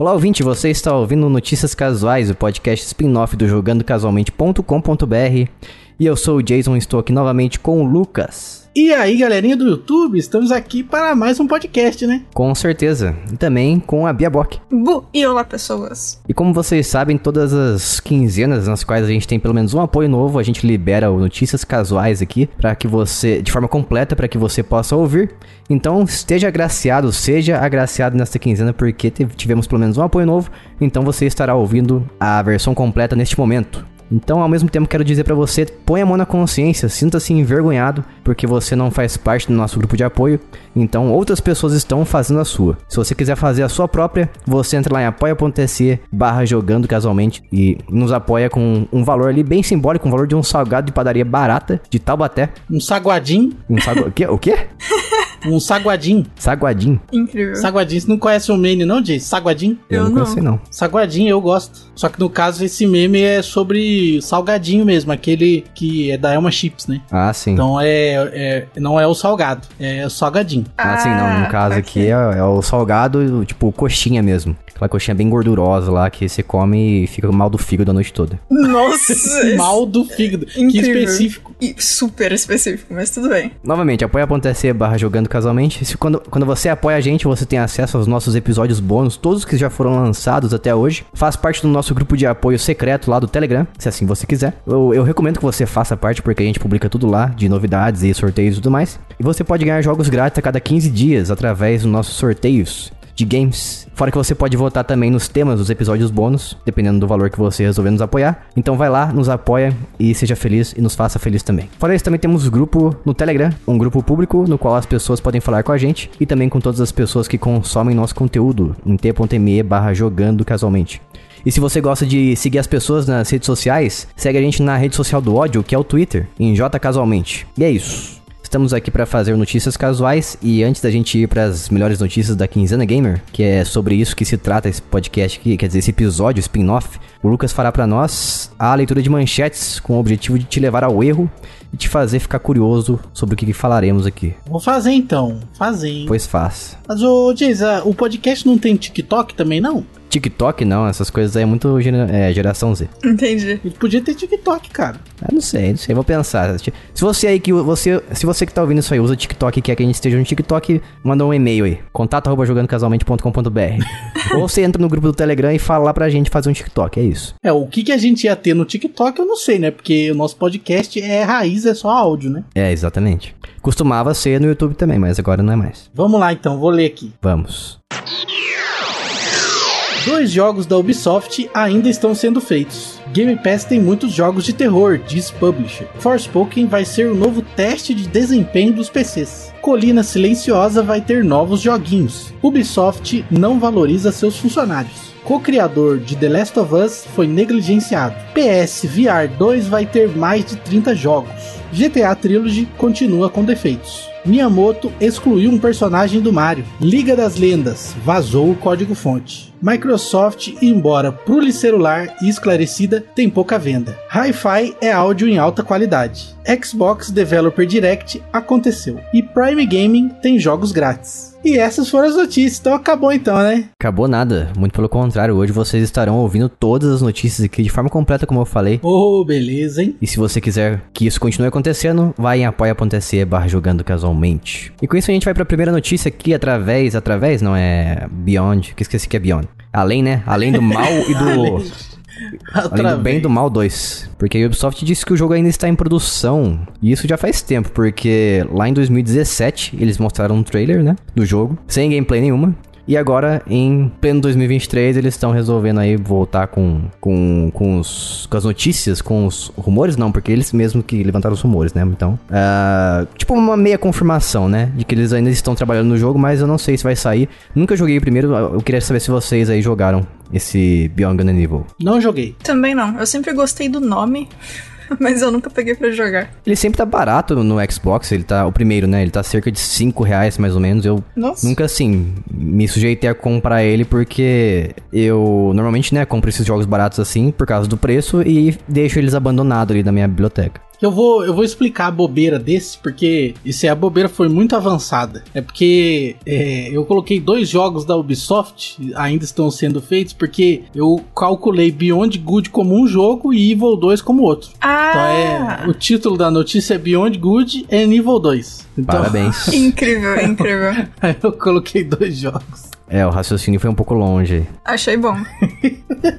Olá, ouvinte, você está ouvindo Notícias Casuais, o podcast spin-off do jogandocasualmente.com.br. E eu sou o Jason, estou aqui novamente com o Lucas. E aí, galerinha do YouTube, estamos aqui para mais um podcast, né? Com certeza. E também com a Bia Bock. Bu e olá, pessoas. E como vocês sabem, todas as quinzenas nas quais a gente tem pelo menos um apoio novo, a gente libera o Notícias Casuais aqui para que você, de forma completa, para que você possa ouvir. Então, esteja agraciado, seja agraciado nesta quinzena, porque tivemos pelo menos um apoio novo. Então, você estará ouvindo a versão completa neste momento. Então, ao mesmo tempo, quero dizer para você, põe a mão na consciência, sinta-se envergonhado, porque você não faz parte do nosso grupo de apoio, então outras pessoas estão fazendo a sua. Se você quiser fazer a sua própria, você entra lá em apoia.se barra jogando casualmente e nos apoia com um valor ali bem simbólico, um valor de um salgado de padaria barata de Taubaté. Um saguadim. Um sagu... o quê? O quê? Um saguadim. Saguadim. Incrível. Saguadim. Você não conhece o meme, não, Jay? Saguadim? Eu, eu não conheci, não. Saguadim, eu gosto. Só que no caso, esse meme é sobre salgadinho mesmo, aquele que é da Elma Chips, né? Ah, sim. Então é, é não é o salgado, é o salgadinho. Ah, sim, não. No caso okay. aqui é, é o salgado, tipo, coxinha mesmo. Aquela coxinha bem gordurosa lá que você come e fica mal do fígado a noite toda. Nossa! mal do fígado. Incrível. Que específico. E super específico, mas tudo bem. Novamente, apoia.se barra jogando casualmente. Se, quando, quando você apoia a gente, você tem acesso aos nossos episódios bônus, todos que já foram lançados até hoje. Faz parte do nosso grupo de apoio secreto lá do Telegram, se assim você quiser. Eu, eu recomendo que você faça parte, porque a gente publica tudo lá, de novidades e sorteios e tudo mais. E você pode ganhar jogos grátis a cada 15 dias através dos nossos sorteios de games. Fora que você pode votar também nos temas dos episódios bônus, dependendo do valor que você resolver nos apoiar. Então vai lá, nos apoia e seja feliz e nos faça feliz também. Fora isso, também temos grupo no Telegram, um grupo público no qual as pessoas podem falar com a gente e também com todas as pessoas que consomem nosso conteúdo em t.me barra jogando casualmente. E se você gosta de seguir as pessoas nas redes sociais, segue a gente na rede social do ódio, que é o Twitter, em J Casualmente. E é isso. Estamos aqui para fazer notícias casuais e antes da gente ir para as melhores notícias da Quinzena Gamer, que é sobre isso que se trata esse podcast aqui, quer dizer, esse episódio spin-off, o Lucas fará para nós a leitura de manchetes com o objetivo de te levar ao erro e te fazer ficar curioso sobre o que falaremos aqui. Vou fazer então, fazer. Pois faz. Mas ô, Jason, o podcast não tem TikTok também não? TikTok não, essas coisas aí é muito gera, é, geração Z. Entendi. Ele podia ter TikTok, cara. Ah, não sei, não sei, vou pensar. Se você aí que você, se você que tá ouvindo isso aí usa TikTok e quer que a gente esteja no TikTok, manda um e-mail aí, contato@jogandocasualmente.com.br. Ou você entra no grupo do Telegram e fala lá pra gente fazer um TikTok, é isso. É, o que que a gente ia ter no TikTok eu não sei, né? Porque o nosso podcast é raiz, é só áudio, né? É, exatamente. Costumava ser no YouTube também, mas agora não é mais. Vamos lá então, vou ler aqui. Vamos. Dois jogos da Ubisoft ainda estão sendo feitos. Game Pass tem muitos jogos de terror, diz Publisher. Forspoken vai ser o novo teste de desempenho dos PCs. Colina Silenciosa vai ter novos joguinhos. Ubisoft não valoriza seus funcionários. Co-criador de The Last of Us foi negligenciado. PS VR 2 vai ter mais de 30 jogos. GTA Trilogy continua com defeitos. Miyamoto excluiu um personagem do Mario. Liga das Lendas vazou o código-fonte. Microsoft, embora pro celular e esclarecida, tem pouca venda. Hi-Fi é áudio em alta qualidade. Xbox Developer Direct aconteceu. E Prime Gaming tem jogos grátis. E essas foram as notícias, então acabou então, né? Acabou nada, muito pelo contrário, hoje vocês estarão ouvindo todas as notícias aqui de forma completa, como eu falei. Oh, beleza, hein? E se você quiser que isso continue acontecendo, vai em apoia.se barra jogando casualmente. E com isso a gente vai para a primeira notícia aqui, através, através, não é Beyond, que esqueci que é Beyond. Além, né? Além do mal e do... Além do bem do mal 2. Porque a Ubisoft disse que o jogo ainda está em produção. E isso já faz tempo, porque lá em 2017 eles mostraram um trailer, né? Do jogo, sem gameplay nenhuma. E agora, em pleno 2023, eles estão resolvendo aí voltar com, com, com, os, com as notícias, com os rumores, não, porque eles mesmos que levantaram os rumores, né? Então, uh, tipo uma meia confirmação, né? De que eles ainda estão trabalhando no jogo, mas eu não sei se vai sair. Nunca joguei o primeiro, eu queria saber se vocês aí jogaram esse Beyond Good and Evil. Não joguei. Também não. Eu sempre gostei do nome. mas eu nunca peguei para jogar. Ele sempre tá barato no Xbox, ele tá, o primeiro, né? Ele tá cerca de 5 reais mais ou menos. Eu Nossa. nunca, assim, me sujeitei a comprar ele porque eu normalmente, né, compro esses jogos baratos assim por causa do preço e deixo eles abandonados ali na minha biblioteca. Eu vou, eu vou explicar a bobeira desse, porque isso é a bobeira foi muito avançada. É porque é, eu coloquei dois jogos da Ubisoft, ainda estão sendo feitos, porque eu calculei Beyond Good como um jogo e Evil 2 como outro. Ah! Então é. O título da notícia é Beyond Good and Evil 2. Então, Parabéns. Incrível, incrível. aí eu coloquei dois jogos. É, o raciocínio foi um pouco longe. Achei bom.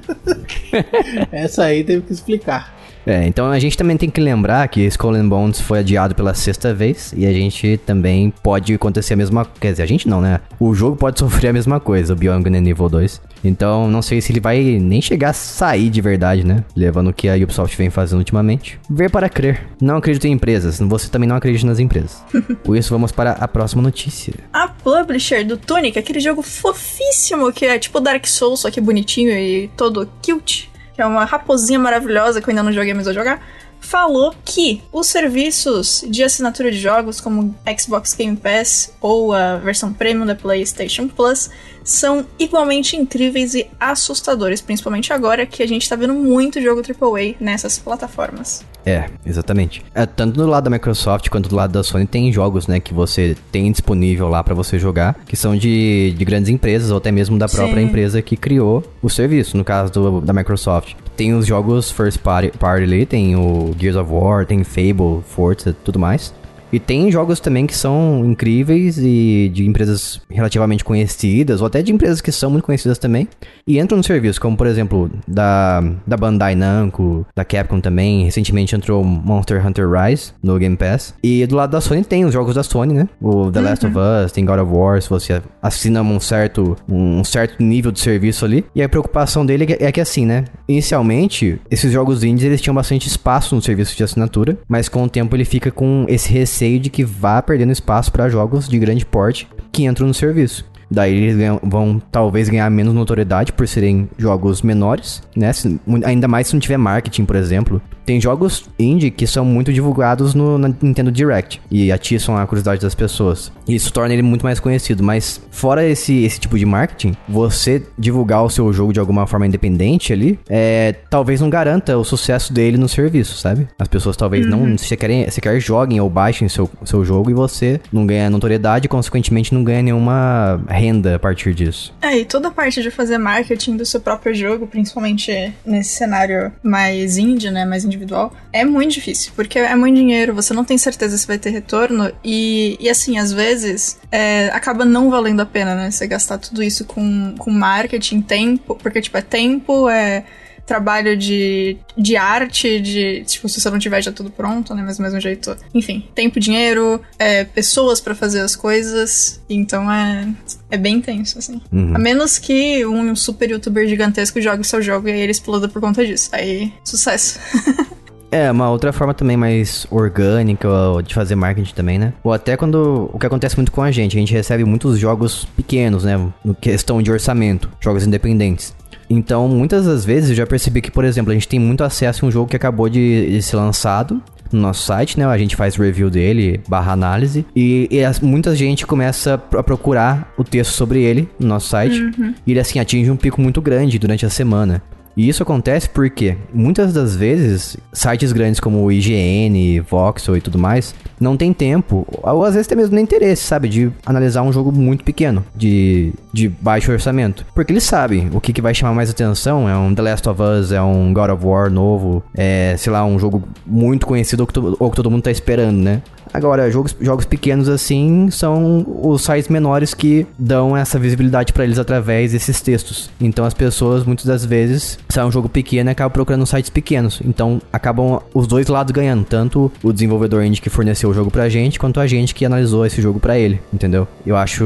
Essa aí teve que explicar. É, então a gente também tem que lembrar que Skull and Bones foi adiado pela sexta vez e a gente também pode acontecer a mesma, quer dizer, a gente não, né? O jogo pode sofrer a mesma coisa, o Beyond Good Evil 2. Então, não sei se ele vai nem chegar a sair de verdade, né? Levando o que a Ubisoft vem fazendo ultimamente. Ver para crer. Não acredito em empresas. Você também não acredita nas empresas. Por isso, vamos para a próxima notícia. A publisher do Tunic, aquele jogo fofíssimo que é tipo Dark Souls, só que bonitinho e todo cute, é uma raposinha maravilhosa que eu ainda não joguei, mas vou jogar, falou que os serviços de assinatura de jogos, como Xbox Game Pass ou a versão premium da PlayStation Plus, são igualmente incríveis e assustadores, principalmente agora que a gente tá vendo muito jogo AAA nessas plataformas. É, exatamente. É, tanto do lado da Microsoft quanto do lado da Sony tem jogos, né, que você tem disponível lá pra você jogar, que são de, de grandes empresas ou até mesmo da própria Sim. empresa que criou o serviço, no caso do, da Microsoft. Tem os jogos first party, party ali, tem o Gears of War, tem Fable, Forza, tudo mais. E tem jogos também que são incríveis e de empresas relativamente conhecidas, ou até de empresas que são muito conhecidas também, e entram no serviço, como por exemplo, da, da Bandai Namco, da Capcom também. Recentemente entrou Monster Hunter Rise no Game Pass. E do lado da Sony tem os jogos da Sony, né? O The Last of Us, tem God of War, se você assina um certo, um certo nível de serviço ali. E a preocupação dele é que, é que assim, né? Inicialmente, esses jogos indies eles tinham bastante espaço no serviço de assinatura, mas com o tempo ele fica com esse receio de que vá perdendo espaço para jogos de grande porte que entram no serviço. Daí eles ganham- vão talvez ganhar menos notoriedade por serem jogos menores, né? Se- ainda mais se não tiver marketing, por exemplo. Tem jogos indie que são muito divulgados no na Nintendo Direct e atiçam a curiosidade das pessoas. E Isso torna ele muito mais conhecido. Mas fora esse, esse tipo de marketing, você divulgar o seu jogo de alguma forma independente ali, é, talvez não garanta o sucesso dele no serviço, sabe? As pessoas talvez não sequer, sequer joguem ou baixem seu, seu jogo e você não ganha notoriedade e, consequentemente, não ganha nenhuma renda a partir disso. É, e toda a parte de fazer marketing do seu próprio jogo, principalmente nesse cenário mais indie, né, mais individual, é muito difícil, porque é muito dinheiro, você não tem certeza se vai ter retorno, e, e assim, às vezes, é, acaba não valendo a pena, né, você gastar tudo isso com, com marketing, tempo, porque, tipo, é tempo, é trabalho de, de arte, de. Tipo, se você não tiver já tudo pronto, né? Mas do mesmo jeito. Enfim, tempo, dinheiro, é, pessoas pra fazer as coisas. Então é. É bem intenso, assim. Uhum. A menos que um super youtuber gigantesco jogue seu jogo e aí ele exploda por conta disso. Aí, sucesso. É, uma outra forma também mais orgânica de fazer marketing também, né? Ou até quando. O que acontece muito com a gente, a gente recebe muitos jogos pequenos, né? No questão de orçamento, jogos independentes. Então, muitas das vezes eu já percebi que, por exemplo, a gente tem muito acesso a um jogo que acabou de, de ser lançado no nosso site, né? A gente faz review dele, barra análise. E, e as- muita gente começa a pro- a procurar o texto sobre ele no nosso site. E ele, assim, atinge um pico muito grande durante a semana. E isso acontece porque muitas das vezes sites grandes como o IGN, Voxel e tudo mais não tem tempo, ou às vezes tem mesmo nem interesse, sabe, de analisar um jogo muito pequeno, de, de baixo orçamento. Porque eles sabem o que, que vai chamar mais atenção, é um The Last of Us, é um God of War novo, é, sei lá, um jogo muito conhecido ou que, ou que todo mundo tá esperando, né? Agora, jogos, jogos pequenos assim são os sites menores que dão essa visibilidade pra eles através desses textos. Então as pessoas muitas das vezes, se é um jogo pequeno, acabam procurando sites pequenos. Então acabam os dois lados ganhando, tanto o desenvolvedor indie que forneceu o jogo pra gente, quanto a gente que analisou esse jogo pra ele, entendeu? Eu acho,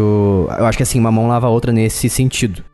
eu acho que assim, uma mão lava a outra nesse sentido.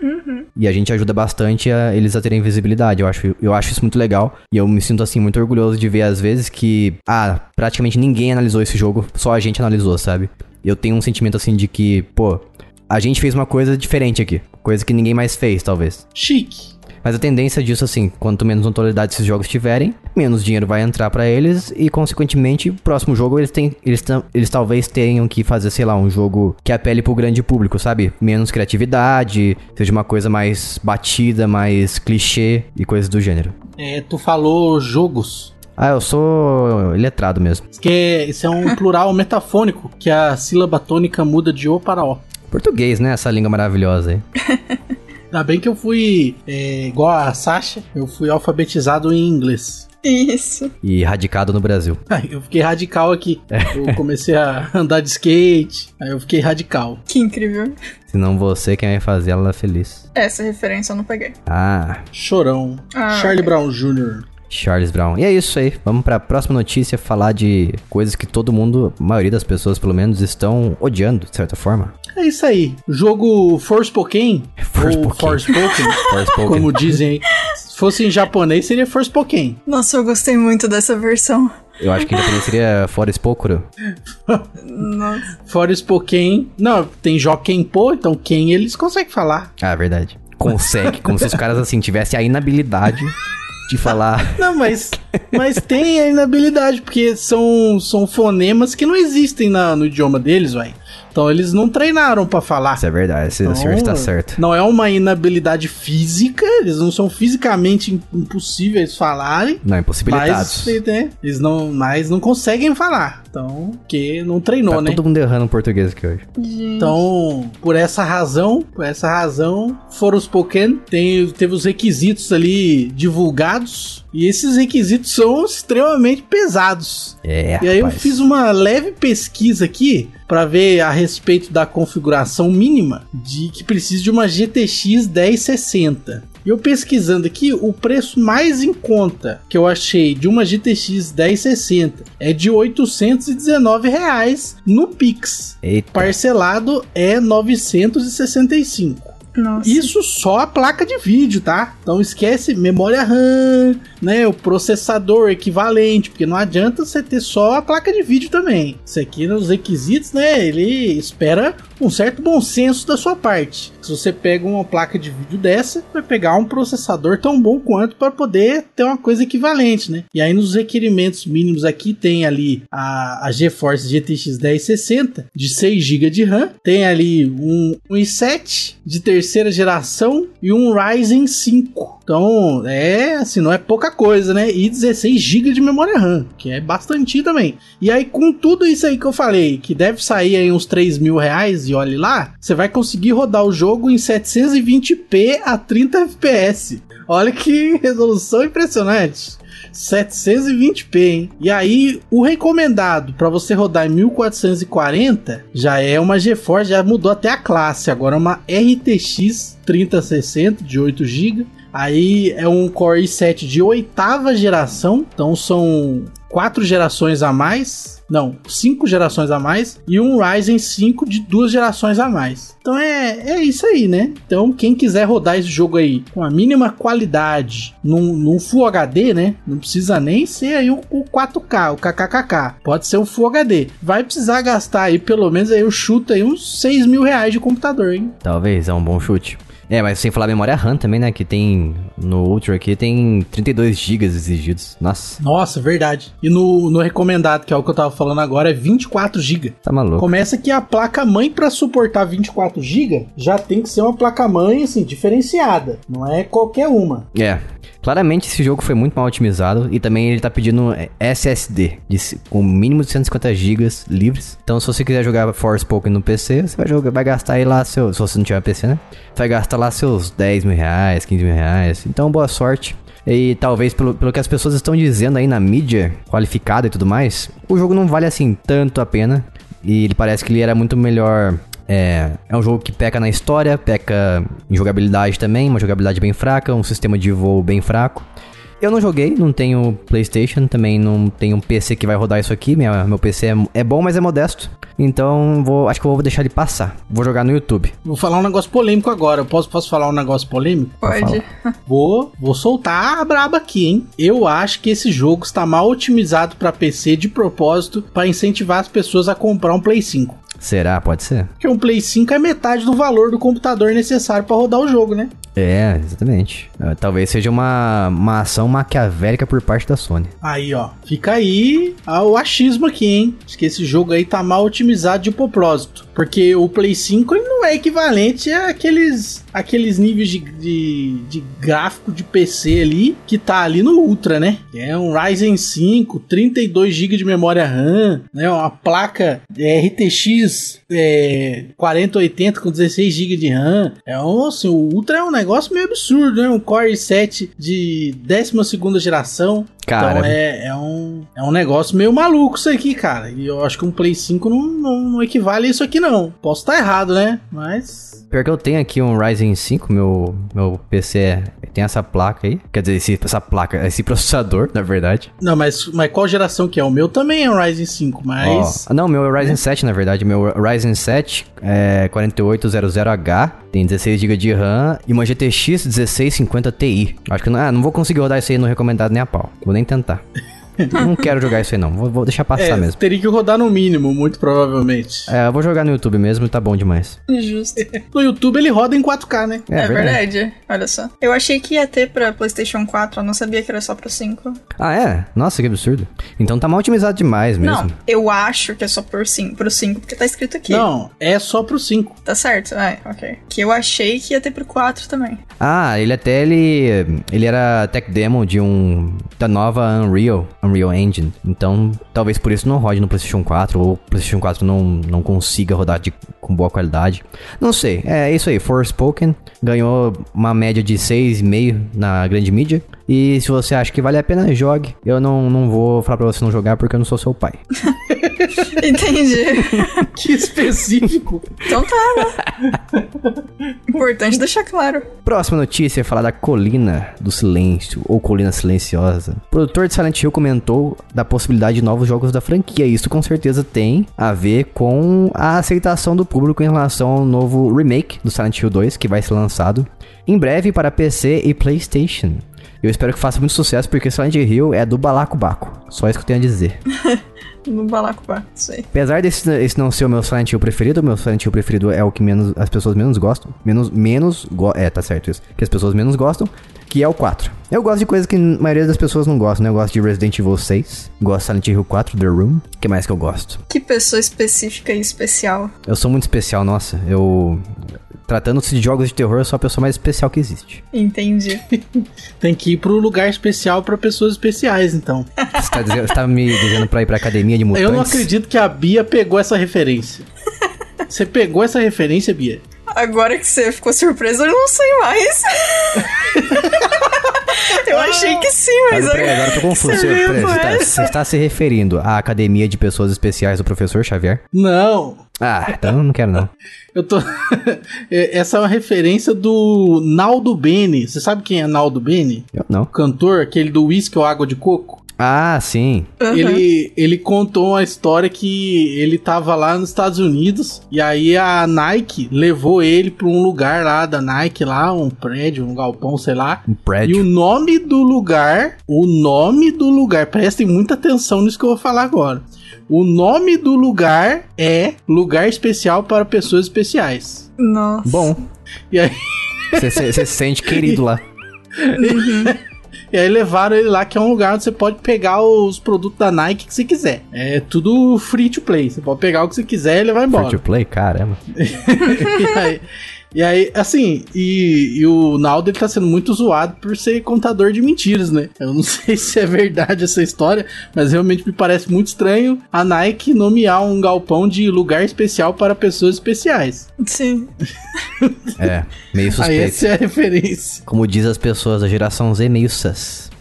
E a gente ajuda bastante a eles a terem visibilidade. Eu acho, eu acho isso muito legal. E eu me sinto, assim, muito orgulhoso de ver, às vezes, que... Ah, praticamente ninguém analisou esse jogo. Só a gente analisou, sabe? Eu tenho um sentimento, assim, de que... Pô, a gente fez uma coisa diferente aqui. Coisa que ninguém mais fez, talvez. Chique. Mas a tendência disso, assim, quanto menos notoriedade esses jogos tiverem, menos dinheiro vai entrar pra eles e, consequentemente, o próximo jogo eles têm, eles, eles talvez tenham que fazer, sei lá, um jogo que apele pro grande público, sabe? Menos criatividade, seja uma coisa mais batida, mais clichê e coisas do gênero. É, tu falou jogos. Ah, eu sou letrado mesmo. Isso, que é, isso é um plural metafônico, que a sílaba tônica muda de O para O. Português, né? Essa língua maravilhosa aí. Ainda bem que eu fui, é, igual a Sasha, eu fui alfabetizado em inglês. Isso. E radicado no Brasil. Aí eu fiquei radical aqui. Eu comecei a andar de skate, aí eu fiquei radical. Que incrível. Senão você quem vai fazer ela feliz. Essa referência eu não peguei. Ah, Chorão. Ah, Charlie ok. Brown Jr. Charles Brown. E é isso aí. Vamos pra próxima notícia falar de coisas que todo mundo, a maioria das pessoas pelo menos, estão odiando, de certa forma. É isso aí. O jogo Forspoken, Forspoken. ou Forspoken, Forspoken. como dizem aí. Se fosse em japonês, seria Forspoken. Nossa, eu gostei muito dessa versão. Eu acho que em japonês seria Forespokuro. Nossa. Forspoken. Não, tem Jokenpo, então quem eles conseguem falar. Ah, verdade. Consegue, como se os caras assim tivessem a inabilidade de falar. Não, mas, mas tem a inabilidade, porque são, são fonemas que não existem na, no idioma deles, vai. Então eles não treinaram pra falar. Isso é verdade, esse Então, senhor está certo. Não é uma inabilidade física, eles não são fisicamente im- impossíveis falarem. Não, impossibilitados. Mas, né, eles não, mas não conseguem falar. Então, porque não treinou, Tá né? todo mundo errando português aqui hoje. Gente. Então, por essa razão, por essa razão, foram os Pokémon, tem, teve os requisitos ali divulgados, e esses requisitos são extremamente pesados. É, E aí eu rapaz. fiz uma leve pesquisa aqui para ver a respeito da configuração mínima de que precisa de uma GTX 1060. E eu pesquisando aqui, o preço mais em conta que eu achei de uma GTX 1060 é de 819 reais no Pix. Eita. Parcelado é 965. Nossa. Isso só a placa de vídeo, tá? Então esquece memória RAM, né? O processador equivalente, porque não adianta você ter só a placa de vídeo também. Isso aqui nos requisitos, né? Ele espera um certo bom senso da sua parte. Se você pega uma placa de vídeo dessa, vai pegar um processador tão bom quanto para poder ter uma coisa equivalente, né? E aí nos requerimentos mínimos aqui tem ali a, a GeForce GTX 1060 de 6 GB de RAM, tem ali um, um i7 de terceira geração e um Ryzen 5. Então, é assim, não é pouca coisa, né? E 16 GB de memória RAM, que é bastante também. E aí, com tudo isso aí que eu falei, que deve sair aí uns 3 mil reais, e olhe lá, você vai conseguir rodar o jogo em 720p a 30 FPS. Olha que resolução impressionante. 720p, hein? E aí, o recomendado para você rodar em 1440 já é uma GeForce, já mudou até a classe. Agora é uma RTX 3060 de 8 GB. Aí é um Core i7 de oitava geração, então são quatro gerações a mais. Não, cinco gerações a mais e um Ryzen 5 de duas gerações a mais. Então é, é isso aí, né? Então quem quiser rodar esse jogo aí com a mínima qualidade num, num Full HD, né? Não precisa nem ser aí o, o 4K, o KKKK. Pode ser o Full HD. Vai precisar gastar aí pelo menos aí eu chuto aí uns 6 mil reais de computador, hein? Talvez, é um bom chute. É, mas sem falar memória RAM também, né? Que tem no Ultra aqui tem 32 GB exigidos. Nossa, Nossa, verdade. E no, no recomendado, que é o que eu tava falando agora, é 24 GB. tá maluco. Começa que a placa mãe para suportar 24 GB já tem que ser uma placa mãe assim diferenciada, não é qualquer uma. É. Claramente esse jogo foi muito mal otimizado e também ele tá pedindo é, SSD de, com mínimo de 150 GB livres. Então se você quiser jogar Forspoken no PC, você vai, jogar, vai gastar aí lá seu. Se você não tiver PC, né? Vai gastar lá seus 10 mil reais, 15 mil reais. Então boa sorte. E talvez pelo, pelo que as pessoas estão dizendo aí na mídia qualificada e tudo mais, o jogo não vale assim tanto a pena. E ele parece que ele era muito melhor é, é um jogo que peca na história, peca em jogabilidade também, uma jogabilidade bem fraca, um sistema de voo bem fraco. Eu não joguei, não tenho PlayStation, também não tenho um PC que vai rodar isso aqui. Minha, meu PC é, é bom, mas é modesto. Então vou, acho que eu vou deixar ele passar. Vou jogar no YouTube. Vou falar um negócio polêmico agora. Eu posso, posso falar um negócio polêmico? Pode. Vou, vou soltar a braba aqui, hein? Eu acho que esse jogo está mal otimizado para PC de propósito para incentivar as pessoas a comprar um Play 5. Será? Pode ser. Porque um Play 5 é metade do valor do computador necessário para rodar o jogo, né? É, exatamente. Uh, talvez seja uma, uma ação maquiavélica por parte da Sony. Aí, ó. Fica aí o achismo aqui, hein? Acho que esse jogo aí tá mal otimizado de propósito. Porque o Play 5 ele não é equivalente àqueles, àqueles níveis de, de, de gráfico de PC ali que tá ali no Ultra, né? É um Ryzen 5, 32 GB de memória RAM, né? Uma placa RTX é, 4080 com 16 GB de RAM. É um, assim, o Ultra é um negócio meio absurdo, né? Um Core i7 de 12 geração. Cara. Então é, é, um, é um negócio meio maluco isso aqui, cara. E eu acho que um Play 5 não, não, não equivale a isso aqui, não. Posso estar errado, né? Mas Pior que eu tenho aqui um Ryzen 5, meu, meu PC é, tem essa placa aí. Quer dizer, esse, essa placa, esse processador, na verdade. Não, mas, mas qual geração que é? O meu também é um Ryzen 5, mas... Oh, não, meu é o Ryzen é. 7, na verdade. Meu Ryzen 7 é 4800H, tem 16 GB de RAM e uma GTX 1650 Ti. Acho que não, ah, não vou conseguir rodar isso aí no recomendado nem a pau. Vou nem tentar. não quero jogar isso aí não, vou, vou deixar passar é, mesmo. Teria que rodar no mínimo, muito provavelmente. É, eu vou jogar no YouTube mesmo e tá bom demais. Justo. no YouTube ele roda em 4K, né? É, é verdade. verdade. Olha só. Eu achei que ia ter pra PlayStation 4, eu não sabia que era só pro 5. Ah, é? Nossa, que absurdo. Então tá mal otimizado demais mesmo. Não, eu acho que é só por 5, pro 5, porque tá escrito aqui. Não, é só pro 5. Tá certo, é, ok. Que eu achei que ia ter pro 4 também. Ah, ele até ele ele era tech demo de um da nova Unreal, Unreal Engine. Então, talvez por isso não rode no PlayStation 4 ou o PlayStation 4 não, não consiga rodar de, com boa qualidade. Não sei, é isso aí. Forspoken ganhou uma média de 6,5 na grande mídia. E se você acha que vale a pena, jogue. Eu não, não vou falar pra você não jogar porque eu não sou seu pai. Entendi. que específico. Então tá, né? Importante deixar claro. Próxima notícia é falar da Colina do Silêncio, ou Colina Silenciosa. O produtor de Silent Hill comentou da possibilidade de novos jogos da franquia. Isso com certeza tem a ver com a aceitação do público em relação ao novo remake do Silent Hill 2, que vai ser lançado em breve para PC e PlayStation. Eu espero que faça muito sucesso, porque Silent Hill é do balacobaco. Só isso que eu tenho a dizer. no balacobaco, isso aí. Apesar desse esse não ser o meu Silent Hill preferido, o meu Silent Hill preferido é o que menos as pessoas menos gostam. Menos, menos, go é, tá certo isso. Que as pessoas menos gostam, que é o 4. Eu gosto de coisas que a maioria das pessoas não gostam, né? Eu gosto de Resident Evil 6, gosto de Silent Hill 4, The Room. O que mais que eu gosto? Que pessoa específica e especial. Eu sou muito especial, nossa. Eu Tratando-se de jogos de terror, eu sou a pessoa mais especial que existe. Entendi. Tem que ir pro lugar especial para pessoas especiais, então. Você tá, dizendo, você tá me dizendo pra ir pra academia de mutantes? Eu não acredito que a Bia pegou essa referência. Você pegou essa referência, Bia? Agora que você ficou surpresa, eu não sei mais. eu achei que sim, mas, mas agora, agora eu tô confuso. Você, você, tá, você, está se referindo à Academia de Pessoas Especiais do Professor Xavier? Não. Ah, então não quero não. Eu tô. É, essa é uma referência do Naldo Bene. Você sabe quem é Naldo Bene? Eu não. O cantor, aquele do whisky ou água de coco? Ah, sim. Uhum. Ele, ele contou uma história que ele tava lá nos Estados Unidos e aí a Nike levou ele para um lugar lá da Nike, lá, um prédio, um galpão, sei lá. Um prédio. E o nome do lugar, o nome do lugar, prestem muita atenção nisso que eu vou falar agora. O nome do lugar é Lugar Especial para Pessoas Especiais. Nossa. Bom. E aí. Você se sente querido lá. Uhum. E aí levaram ele lá, que é um lugar onde você pode pegar os produtos da Nike que você quiser. É tudo free to play. Você pode pegar o que você quiser e ele vai embora. Free to play? Caramba. e aí, e aí, assim, e, e, o Naldo ele tá sendo muito zoado por ser contador de mentiras, né? Eu não sei se é verdade essa história, mas realmente me parece muito estranho a Nike nomear um galpão de lugar especial para pessoas especiais. Sim. é, meio suspeito. Aí essa é a referência. Como diz as pessoas da geração Z, meio sus.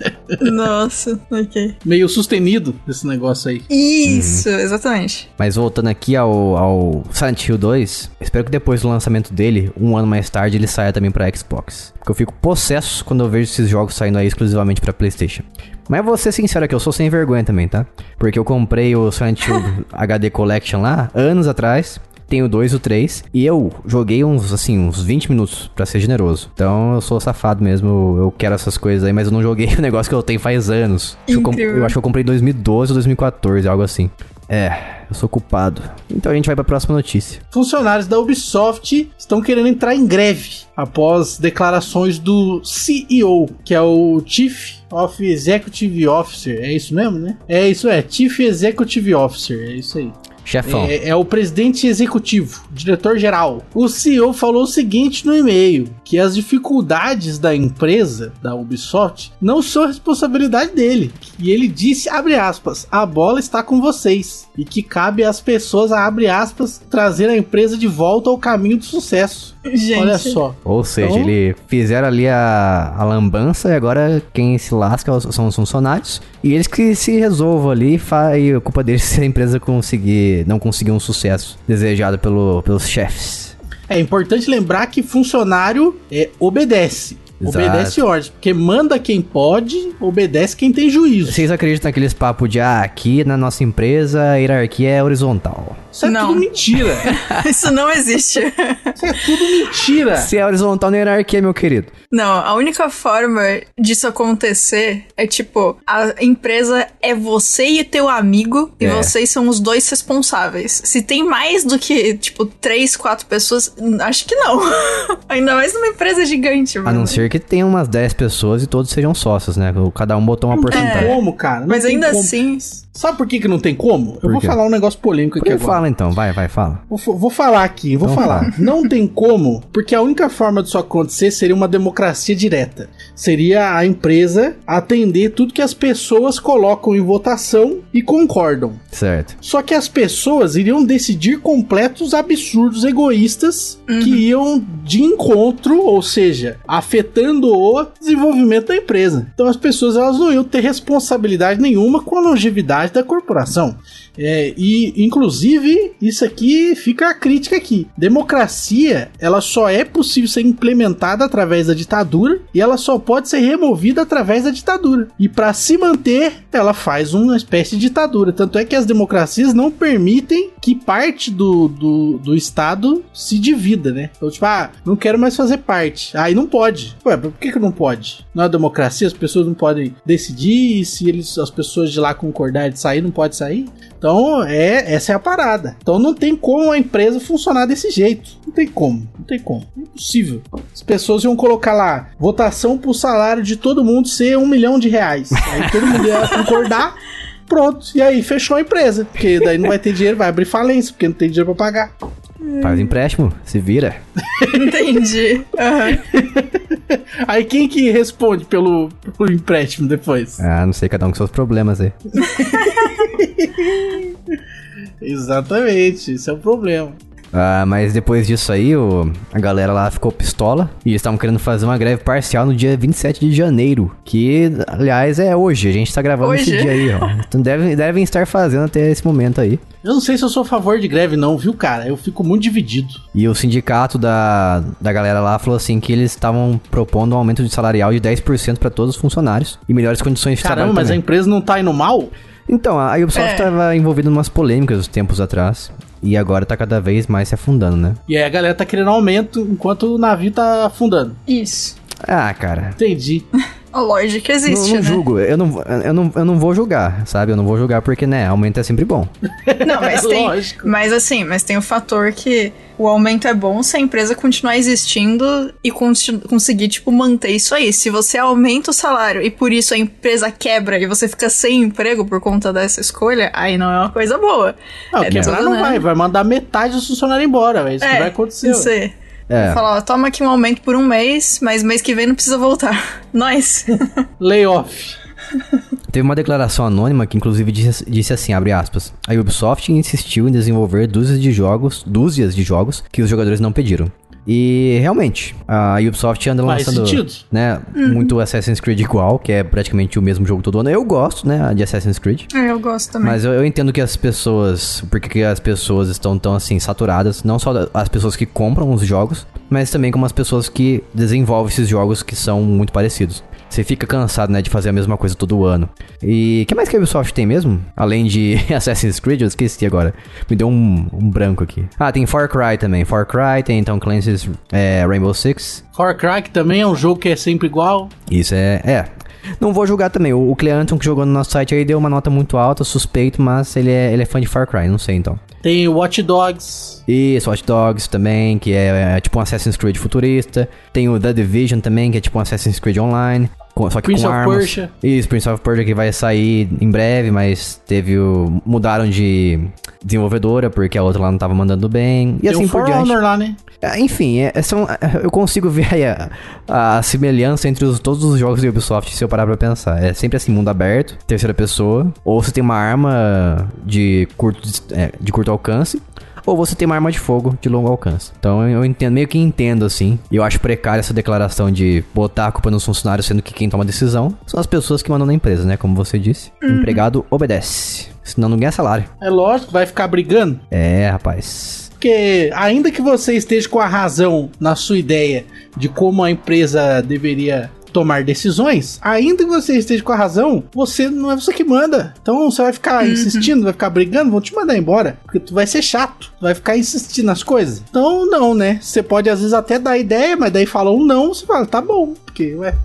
Nossa, ok. Meio sustenido esse negócio aí. Isso, uhum. exatamente. Mas voltando aqui ao, ao Silent Hill 2, espero que depois do lançamento dele, um ano mais tarde, ele saia também pra Xbox. Porque eu fico possesso quando eu vejo esses jogos saindo aí exclusivamente pra PlayStation. Mas vou ser sincero aqui, eu sou sem vergonha também, tá? Porque eu comprei o Silent Hill HD Collection lá, anos atrás tenho dois ou três. E eu joguei uns, assim, uns 20 minutos, para ser generoso. Então eu sou safado mesmo, eu quero essas coisas aí, mas eu não joguei o negócio que eu tenho faz anos. Eu, eu, acho que eu comprei em 2012 ou 2014, algo assim. É, eu sou culpado. Então a gente vai pra próxima notícia. Funcionários da Ubisoft estão querendo entrar em greve após declarações do CEO, que é o Chief of Executive Officer. É isso mesmo, né? É isso, é. Chief Executive Officer. É isso aí. Chefão. É, é o presidente executivo, diretor-geral. O CEO falou o seguinte no e-mail: que as dificuldades da empresa, da Ubisoft, não são responsabilidade dele. E ele disse, abre aspas, a bola está com vocês. E que cabe às pessoas, a, abre aspas, trazer a empresa de volta ao caminho do sucesso. Gente. Olha só. Ou seja, Então- ele fizeram ali a, a lambança e agora quem se lasca são os funcionários. E eles que se resolvam ali fa- e a culpa deles se a empresa conseguir não conseguir um sucesso desejado pelo, pelos chefes. É importante lembrar que funcionário é, obedece. Exato. Obedece ordens. Porque manda quem pode, obedece quem tem juízo. Vocês acreditam naqueles papos de ah, aqui na nossa empresa a hierarquia é horizontal? Isso é Não. tudo mentira. Isso não existe. Isso é tudo mentira. Se é horizontal na hierarquia, meu querido. Não, a única forma disso acontecer é tipo, a empresa é você e teu amigo, e É. vocês são os dois responsáveis. Se tem mais do que, tipo, três, quatro pessoas, hum, acho que não. Ainda mais numa empresa gigante, A mano. não ser que tenha umas 10 pessoas e todos sejam sócios, né? Cada um botou uma Não tem porcentagem. como, cara. não Mas tem ainda como. assim. Sabe por que, que não tem como? Por Eu vou quê? falar um negócio polêmico Por aqui agora. fala então? Vai, vai, fala. Vou, vou falar aqui, vou Então falar. Não tem como, porque a única forma disso acontecer seria uma democracia direta. Seria a empresa atender tudo que as pessoas colocam em votação e concordam. Certo. Só que as pessoas iriam decidir completos absurdos egoístas que iam de encontro, ou seja, afetando o desenvolvimento da empresa. Então as pessoas elas não iam ter responsabilidade nenhuma com a longevidade da corporação. É, e inclusive isso aqui fica a crítica aqui. Democracia ela só é possível ser implementada através da ditadura e ela só pode ser removida através da ditadura. E para se manter, ela faz uma espécie de ditadura. Tanto é que as democracias não permitem que parte do, do, do Estado se divida, né? Então, tipo, ah, não quero mais fazer parte. Aí não pode. Ué, por que, que não pode? Não é democracia, as pessoas não podem decidir e se eles, as pessoas de lá concordarem de sair, não pode sair. Então, é, essa é a parada. Então não tem como a empresa funcionar desse jeito. Não tem como, não tem como. É impossível. As pessoas iam colocar lá votação pro salário de todo mundo ser um milhão de reais. Aí todo mundo ia concordar. Pronto, e aí fechou a empresa. Porque daí não vai ter dinheiro, vai abrir falência, porque não tem dinheiro pra pagar. Faz empréstimo, se vira. Entendi. Aham. Aí quem que responde pelo, pelo empréstimo depois? Ah, não sei, cada um com seus problemas aí. Exatamente, esse é o problema. Ah, mas depois disso aí, o, a galera lá ficou pistola e eles estavam querendo fazer uma greve parcial no dia 27 de janeiro. Que, aliás, é hoje. A gente tá gravando Hoje? esse dia aí, ó. Então devem, devem estar fazendo até esse momento aí. Eu não sei se eu sou a favor de greve, não, viu, cara? Eu fico muito dividido. E o sindicato da, da galera lá falou assim que eles estavam propondo um aumento de salarial de 10% para todos os funcionários e melhores condições de Caramba, trabalho mas a também. empresa não tá indo mal? Então, a Ubisoft É. estava envolvida em umas polêmicas uns tempos atrás e agora tá cada vez mais se afundando, né? E aí a galera tá querendo aumento enquanto o navio tá afundando. Isso. Ah, cara. Entendi. A lógica existe, não, não né? julgo, eu não, eu, não, eu não vou julgar, sabe? Eu não vou julgar porque, né, aumento é sempre bom. Não, mas tem. Lógico. Mas assim, mas tem o fator que o aumento é bom se a empresa continuar existindo e conseguir, tipo, manter isso aí. Se você aumenta o salário e por isso a empresa quebra e você fica sem emprego por conta dessa escolha, aí não é uma coisa boa. Não, é quebrar não né? vai, vai mandar metade dos funcionários embora, é isso que vai acontecer. Isso aí. É. Falar, ó, toma aqui um aumento por um mês, mas mês que vem não precisa voltar. Nós. Layoff. Teve uma declaração anônima que inclusive disse, disse assim, abre aspas, a Ubisoft insistiu em desenvolver dúzias de jogos, dúzias de jogos que os jogadores não pediram. E realmente, a Ubisoft anda Faz lançando, sentido. né, muito Assassin's Creed igual, que é praticamente o mesmo jogo todo ano. Eu gosto, né, de Assassin's Creed. É, eu gosto também. Mas eu, eu entendo que as pessoas. Porque que as pessoas estão tão assim, saturadas. Não só as pessoas que compram os jogos, mas também como as pessoas que desenvolvem esses jogos que são muito parecidos. Você fica cansado, né, de fazer a mesma coisa todo ano. E o que mais que a Ubisoft tem mesmo? Além de Assassin's Creed, eu esqueci agora. Me deu um, um branco aqui. Ah, tem Far Cry também. Far Cry, tem então Clancy's é, Rainbow Six. Far Cry que também é um jogo que é sempre igual. Isso é. É. Não vou julgar também. O, o Cleanton que jogou no nosso site aí deu uma nota muito alta, suspeito, mas ele é, ele é fã de Far Cry, não sei então. Tem Watch Dogs. Isso, Watch Dogs também, que é, é tipo um Assassin's Creed futurista. Tem o The Division também, que é tipo um Assassin's Creed Online. Com, só que Prince com of armas. Persia. Isso, Prince of Persia que vai sair em breve, mas teve o... Mudaram de desenvolvedora, porque a outra lá não tava mandando bem. E Tem assim o por For diante. Honor lá, né? É, Enfim, é, é, são, eu consigo ver aí a, a semelhança entre os- todos os jogos da Ubisoft se eu parar pra pensar. É sempre assim, mundo aberto, terceira pessoa, ou você tem uma arma de curto, é, de curto alcance, ou você tem uma arma de fogo de longo alcance. Então eu entendo, meio que entendo assim. E eu acho precária essa declaração de botar a culpa nos funcionários, sendo que quem toma a decisão são as pessoas que mandam na empresa, né? Como você disse. Empregado obedece. Senão não ganha salário. É lógico, vai ficar brigando. É, rapaz. Porque ainda que você esteja com a razão na sua ideia de como a empresa deveria tomar decisões, ainda que você esteja com a razão, você não é você que manda. Então você vai ficar insistindo, vai ficar brigando, vão te mandar embora, porque tu vai ser chato, tu vai ficar insistindo nas coisas. Então não, né? Você pode às vezes até dar ideia, mas daí fala um não, você fala, tá bom, porque ué,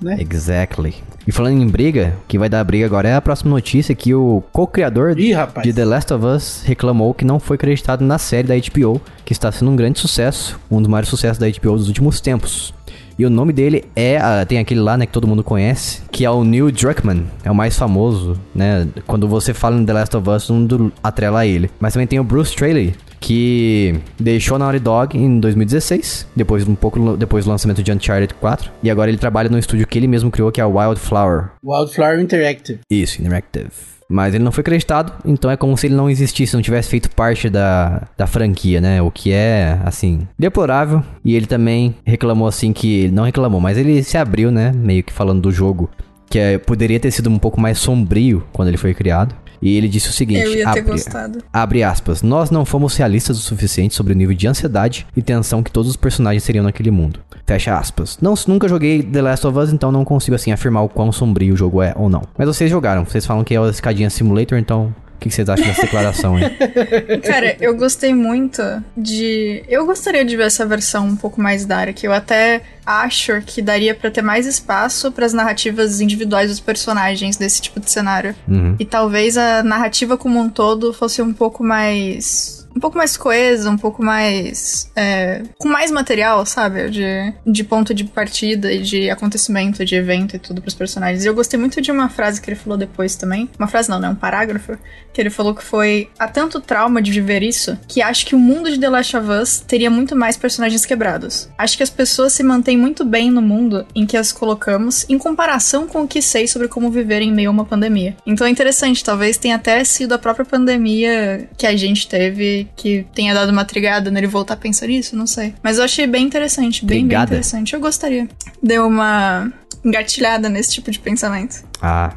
né? Exactly. E falando em briga, o que vai dar briga agora é a próxima notícia que o co-criador de The Last of Us reclamou que não foi acreditado na série da HBO, que está sendo um grande sucesso, um dos maiores sucessos da HBO dos últimos tempos. E o nome dele é, ah, tem aquele lá, né, que todo mundo conhece, que é o Neil Druckmann, é o mais famoso, né? Quando você fala em The Last of Us, um do atrela a ele. Mas também tem o Bruce Straley, que deixou a Naughty Dog em 2016, depois um pouco depois do lançamento de Uncharted 4, e agora ele trabalha no estúdio que ele mesmo criou, que é a Wildflower. Wildflower Interactive. Isso, Interactive. Mas ele não foi acreditado, então é como se ele não existisse, não tivesse feito parte da, da franquia, né? O que é, assim, deplorável. E ele também reclamou, assim, que. Não reclamou, mas ele se abriu, né? Meio que falando do jogo. Que é- poderia ter sido um pouco mais sombrio quando ele foi criado. E ele disse o seguinte: Eu ia ter abre, gostado. abre aspas, nós não fomos realistas o suficiente sobre o nível de ansiedade e tensão que todos os personagens seriam naquele mundo. Fecha aspas. Não, nunca joguei The Last of Us, então não consigo assim afirmar o quão sombrio o jogo é ou não. Mas vocês jogaram, vocês falam que é o Escadinha Simulator, então o que, vocês acham dessa declaração aí? Cara, eu gostei muito de. Eu gostaria de ver essa versão um pouco mais dark. Eu até acho que daria pra ter mais espaço pras narrativas individuais dos personagens desse tipo de cenário. Uhum. E talvez a narrativa como um todo fosse um pouco mais. Um pouco mais coesa, um pouco mais. é, com mais material, sabe? De, de ponto de partida e de acontecimento, de evento e tudo pros personagens. E eu gostei muito de uma frase que ele falou depois também. Uma frase não, né? Um parágrafo. Que ele falou que foi. Há tanto trauma de viver isso que acho que o mundo de The Last of Us teria muito mais personagens quebrados. Acho que as pessoas se mantêm muito bem no mundo em que as colocamos em comparação com o que sei sobre como viver em meio a uma pandemia. Então é interessante, talvez tenha até sido a própria pandemia que a gente teve que tenha dado uma trigada nele voltar a pensar nisso, não sei. Mas eu achei bem interessante, bem, bem interessante. Eu gostaria. Deu uma engatilhada nesse tipo de pensamento. Ah,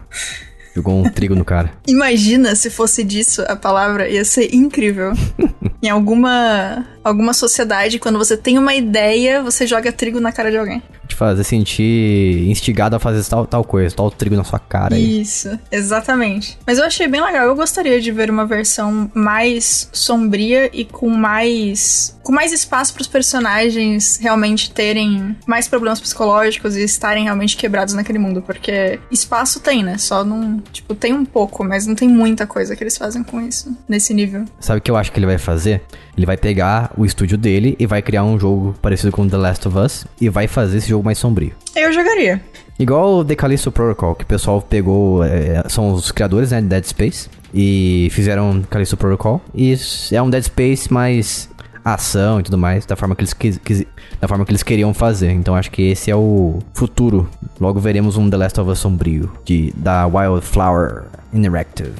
jogou um trigo no cara. Imagina se fosse disso a palavra, ia ser incrível. em alguma alguma sociedade, quando você tem uma ideia, você joga trigo na cara de alguém. Te fazer sentir instigado a fazer tal, tal coisa, tal trigo na sua cara aí. Isso, exatamente. Mas eu achei bem legal. Eu gostaria de ver uma versão mais sombria e com mais com mais espaço para os personagens realmente terem mais problemas psicológicos e estarem realmente quebrados naquele mundo, porque espaço tem, né? Só não, tipo, tem um pouco, mas não tem muita coisa que eles fazem com isso nesse nível. Sabe o que eu acho que ele vai fazer? Ele vai pegar o estúdio dele e vai criar um jogo parecido com The Last of Us e vai fazer esse jogo mais sombrio. Eu jogaria. Igual o The Callisto Protocol, que o pessoal pegou, é, são os criadores, né, de Dead Space, e fizeram Callisto Protocol. E é um Dead Space mais ação e tudo mais, da forma que eles, quis, quis- da forma que eles queriam fazer. Então acho que esse é o futuro. Logo veremos um The Last of Us sombrio, de, da Wildflower Interactive.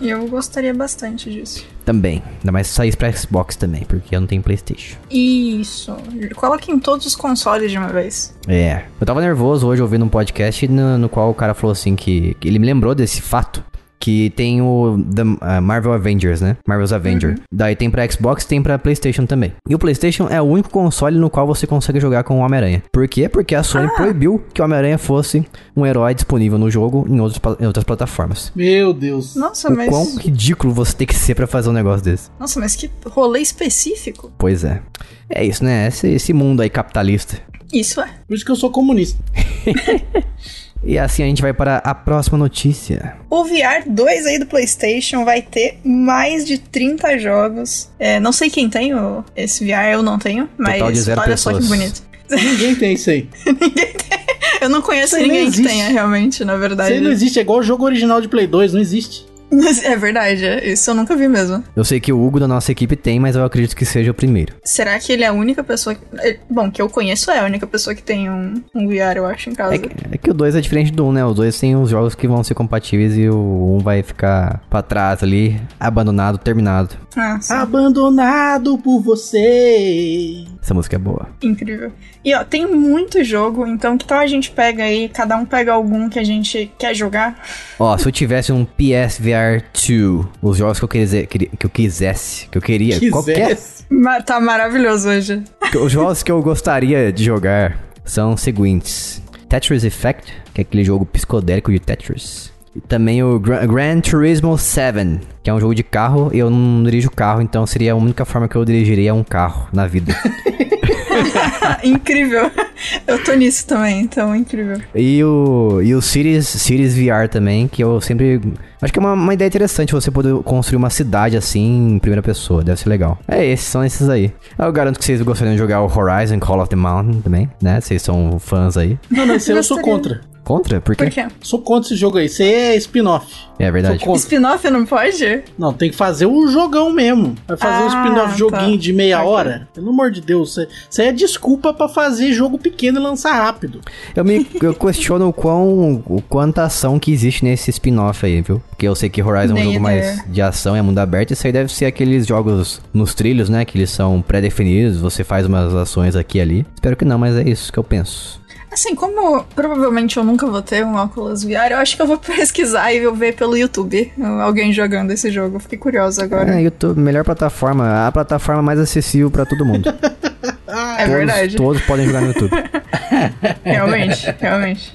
E eu gostaria bastante disso. Também, ainda mais se sair pra Xbox também, porque eu não tenho Playstation. Isso. Coloque em todos os consoles de uma vez. É. Eu tava nervoso hoje ouvindo um podcast no, no qual o cara falou assim que, que ele me lembrou desse fato. Que tem o The, uh, Marvel Avengers, né? Marvel's Avenger. Daí tem pra Xbox tem pra PlayStation também. E o PlayStation é o único console no qual você consegue jogar com o Homem-Aranha. Por quê? Porque a Sony proibiu que o Homem-Aranha fosse um herói disponível no jogo em, outros, em outras plataformas. Meu Deus. Nossa, o mas. quão ridículo você tem que ser pra fazer um negócio desse. Nossa, mas que rolê específico. Pois é. É isso, né? Esse, esse mundo aí capitalista. Isso é. Por isso que eu sou comunista. E assim a gente vai para a próxima notícia. O VR 2 aí do PlayStation vai ter mais de 30 jogos. É, não sei quem tem o, esse VR, eu não tenho, mas Total de zero olha pessoas. só que bonito. Ninguém tem isso aí. ninguém tem. Eu não conheço Isso ninguém que tenha realmente, na Isso verdade. aí não existe, é igual o jogo original de Play 2, não existe. Mas É verdade, isso eu nunca vi mesmo. Eu sei que o Hugo da nossa equipe tem, mas eu acredito que seja o primeiro. Será que ele é a única pessoa. que- é, Bom, que eu conheço é a única pessoa que tem um, um VR, eu acho, em casa. É que, é que o 2 é diferente do 1, um, né? Os dois tem os jogos que vão ser compatíveis e o 1 um vai ficar pra trás ali, abandonado, terminado. Ah, sim. Abandonado por você. Essa música é boa. Incrível. E ó, tem muito jogo, então que tal a gente pega aí, cada um pega algum que a gente quer jogar? Ó, se eu tivesse um 2, os jogos que eu, quise- queria- que eu quisesse, que eu queria, qualquer Quisesse. Ma- Tá maravilhoso hoje. Os jogos que eu gostaria de jogar são os seguintes: Tetris Effect, que é aquele jogo psicodélico de Tetris. E também o Gra- Gran Turismo 7, que é um jogo de carro e eu não dirijo carro, então seria a única forma que eu dirigiria um carro na vida. incrível. Eu tô nisso também, então incrível. e o, e o Cities, Cities VR também, que eu sempre. Acho que é uma, uma ideia interessante você poder construir uma cidade assim em primeira pessoa, deve ser legal. É, esses são esses aí. Eu garanto que vocês gostariam de jogar o Horizon Call of the Mountain também, né? Vocês são fãs aí. Não, não, esse eu sou contra. Contra? Por quê? Por quê? Sou contra esse jogo aí. Isso aí é spin-off. É verdade. Spin-off não pode? Não, tem que fazer o jogão mesmo. Vai fazer um Ah, spin-off tá. joguinho de meia hora? Pelo amor de Deus, isso aí- isso aí é desculpa pra fazer jogo pequeno e lançar rápido. Eu me eu questiono o quão o quanta ação que existe nesse spin-off aí, viu? Porque eu sei que Horizon é um Nem jogo ideia. mais de ação, é mundo aberto, isso aí deve ser aqueles jogos nos trilhos, né? Que eles são pré-definidos, você faz umas ações aqui e ali. Espero que não, mas é isso que eu penso. Assim, como provavelmente eu nunca vou ter um óculos VR, eu acho que eu vou pesquisar e eu ver pelo YouTube alguém jogando esse jogo. Fiquei curiosa agora. É, YouTube, melhor plataforma, a plataforma mais acessível pra todo mundo. É todos, verdade. Todos podem jogar no YouTube. Realmente, realmente.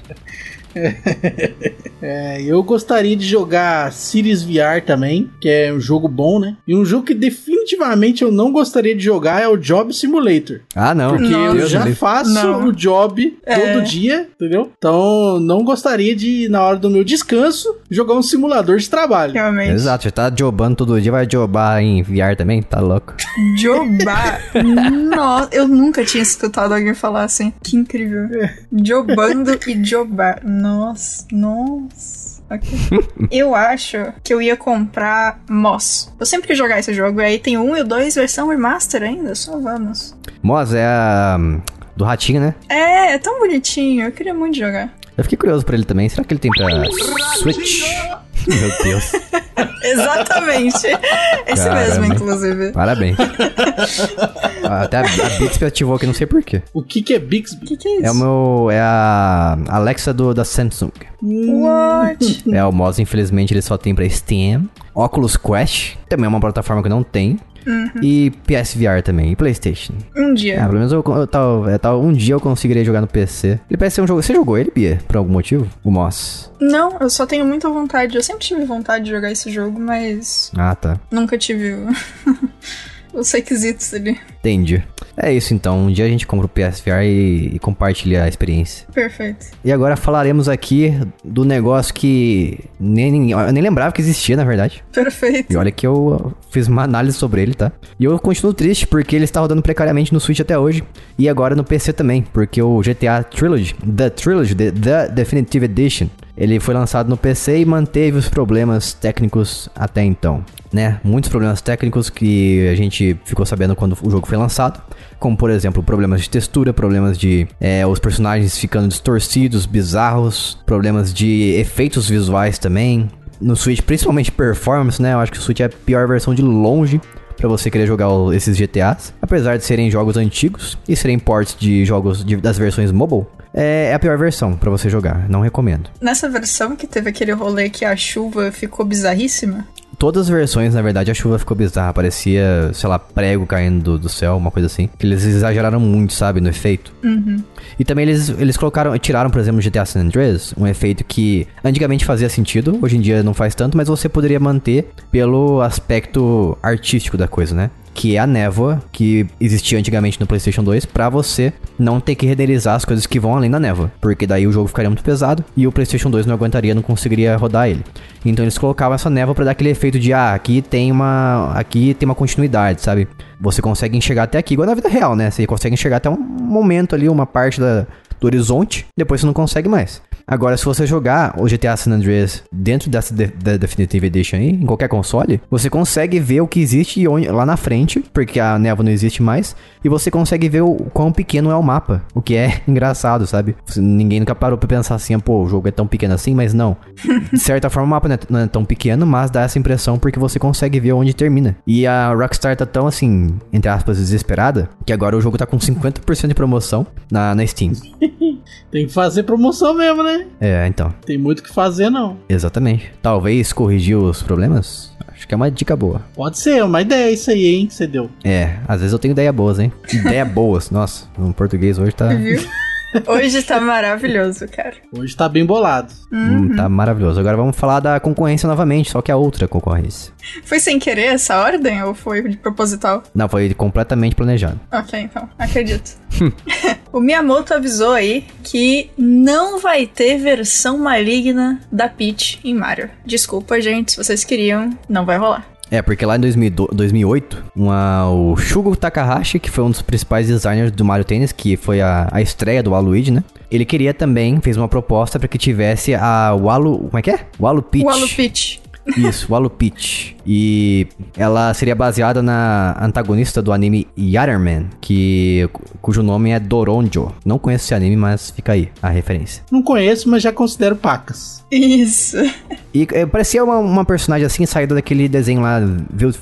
É, eu gostaria de jogar Cities VR também, que é um jogo bom, né? E um jogo que definitivamente eu não gostaria de jogar é o Job Simulator. Ah, não. Porque Não. eu Deus já livre. faço Não. o job É. todo dia, entendeu? Então não gostaria de, na hora do meu descanso, jogar um simulador de trabalho. Realmente. Exato, já tá jobando todo dia, vai jobar em VR também? Tá louco. Jobar. Nossa, eu nunca tinha escutado alguém falar assim. Que incrível. Jobando e jobar. Nossa, nossa. Ok. Eu acho que eu ia comprar Moss. Eu sempre quis jogar esse jogo. E aí tem 1 e o 2, versão remaster ainda. Só vamos. Moz é a. do ratinho, né? É, é tão bonitinho. Eu queria muito jogar. Eu fiquei curioso pra ele também. Será que ele tem pra Switch? Meu Deus. Exatamente. Esse Caramba. mesmo, inclusive. Parabéns. Até a, a Bixby ativou aqui, não sei porquê. O que, que é Bixby? O que, que é isso? É o meu. É a Alexa do, da Samsung. What? É, o Moz, infelizmente, ele só tem pra Steam. Oculus Quest, também é uma plataforma que não tem. E PSVR também, e PlayStation. Um É, dia. pelo menos eu, eu tal, é, tal, um dia eu conseguiria jogar no PC. Ele parece ser um jogo. Você jogou ele, Bia? Por algum motivo? O Moss. Não, eu só tenho muita vontade. Eu sempre tive vontade de jogar esse jogo, mas Ah, tá. nunca tive os requisitos ali. Entendi. É isso então. Um dia a gente compra o PSVR e, e compartilha a experiência. Perfeito. E agora falaremos aqui do negócio que nem, eu nem lembrava que existia, na verdade. Perfeito. E olha que eu fiz uma análise sobre ele, tá? E eu continuo triste porque ele está rodando precariamente no Switch até hoje. E agora no PC também, porque o GTA Trilogy, The Trilogy, The, The Definitive Edition, ele foi lançado no PC e manteve os problemas técnicos até então. Né? Muitos problemas técnicos que a gente ficou sabendo quando o jogo foi lançado. Como, por exemplo, problemas de textura, problemas de é, os personagens ficando distorcidos, bizarros, problemas de efeitos visuais também, no Switch, principalmente performance, né? Eu acho que o Switch é a pior versão de longe pra você querer jogar esses GTAs. Apesar de serem jogos antigos e serem ports de jogos de- das versões mobile, é, é a pior versão pra você jogar. Não recomendo. Nessa versão que teve aquele rolê que a chuva ficou bizarríssima. Todas as versões, na verdade, a chuva ficou bizarra. Parecia, sei lá, prego caindo do, do céu, uma coisa assim. Que eles exageraram muito, sabe, no efeito. E também eles, eles colocaram, tiraram, por exemplo, GTA San Andreas, um efeito que antigamente fazia sentido, hoje em dia não faz tanto, mas você poderia manter pelo aspecto artístico da coisa, né? Que é a névoa que existia antigamente no PlayStation 2, pra você não ter que renderizar as coisas que vão além da névoa, porque daí o jogo ficaria muito pesado e o PlayStation 2 não aguentaria, não conseguiria rodar ele. Então eles colocavam essa névoa para dar aquele efeito de ah, aqui tem uma aqui tem uma continuidade, sabe? Você consegue enxergar até aqui, igual na vida real, né? Você consegue enxergar até um momento ali, uma parte da, do horizonte, depois você não consegue mais. Agora, se você jogar o GTA San Andreas dentro dessa de, da Definitive Edition aí, em qualquer console, você consegue ver o que existe lá na frente, porque a névoa não existe mais, e você consegue ver o quão pequeno é o mapa, o que é engraçado, sabe? Ninguém nunca parou pra pensar assim, pô, o jogo é tão pequeno assim, mas não. De certa forma, o mapa não é, não é tão pequeno, mas dá essa impressão porque você consegue ver onde termina. E a Rockstar tá tão, assim, entre aspas, desesperada, que agora o jogo tá com 50% de promoção na, na Steam. Tem que fazer promoção mesmo, né? É, então. Tem muito o que fazer, não. Exatamente. Talvez corrigir os problemas? Acho que é uma dica boa. Pode ser, uma ideia isso aí, hein, que você deu. É, às vezes eu tenho ideia boas, hein? Ideia boas. Nossa, no português hoje tá. Viu? Hoje tá maravilhoso, cara. Hoje tá bem bolado. Hum, tá maravilhoso. Agora vamos falar da concorrência novamente, só que a outra concorrência. Foi sem querer essa ordem ou foi de proposital? Não, foi completamente planejado. Ok, então, acredito. o Miyamoto avisou aí que não vai ter versão maligna da Peach em Mario. Desculpa, gente, se vocês queriam, não vai rolar. É, porque lá em 2002 2008, uma, o Shugo Takahashi, que foi um dos principais designers do Mario Tennis, que foi a, a estreia do Waluigi, né? Ele queria também, fez uma proposta para que tivesse a Walu... Como é que é? Walu Peach. Walu Peach. Isso, Walu Peach. E ela seria baseada na antagonista do anime Yatterman, que, cujo nome é Doronjo. Não conheço esse anime, mas fica aí a referência. Não conheço, mas já considero pacas. Isso. E é, parecia uma, uma, personagem assim, saída daquele desenho lá,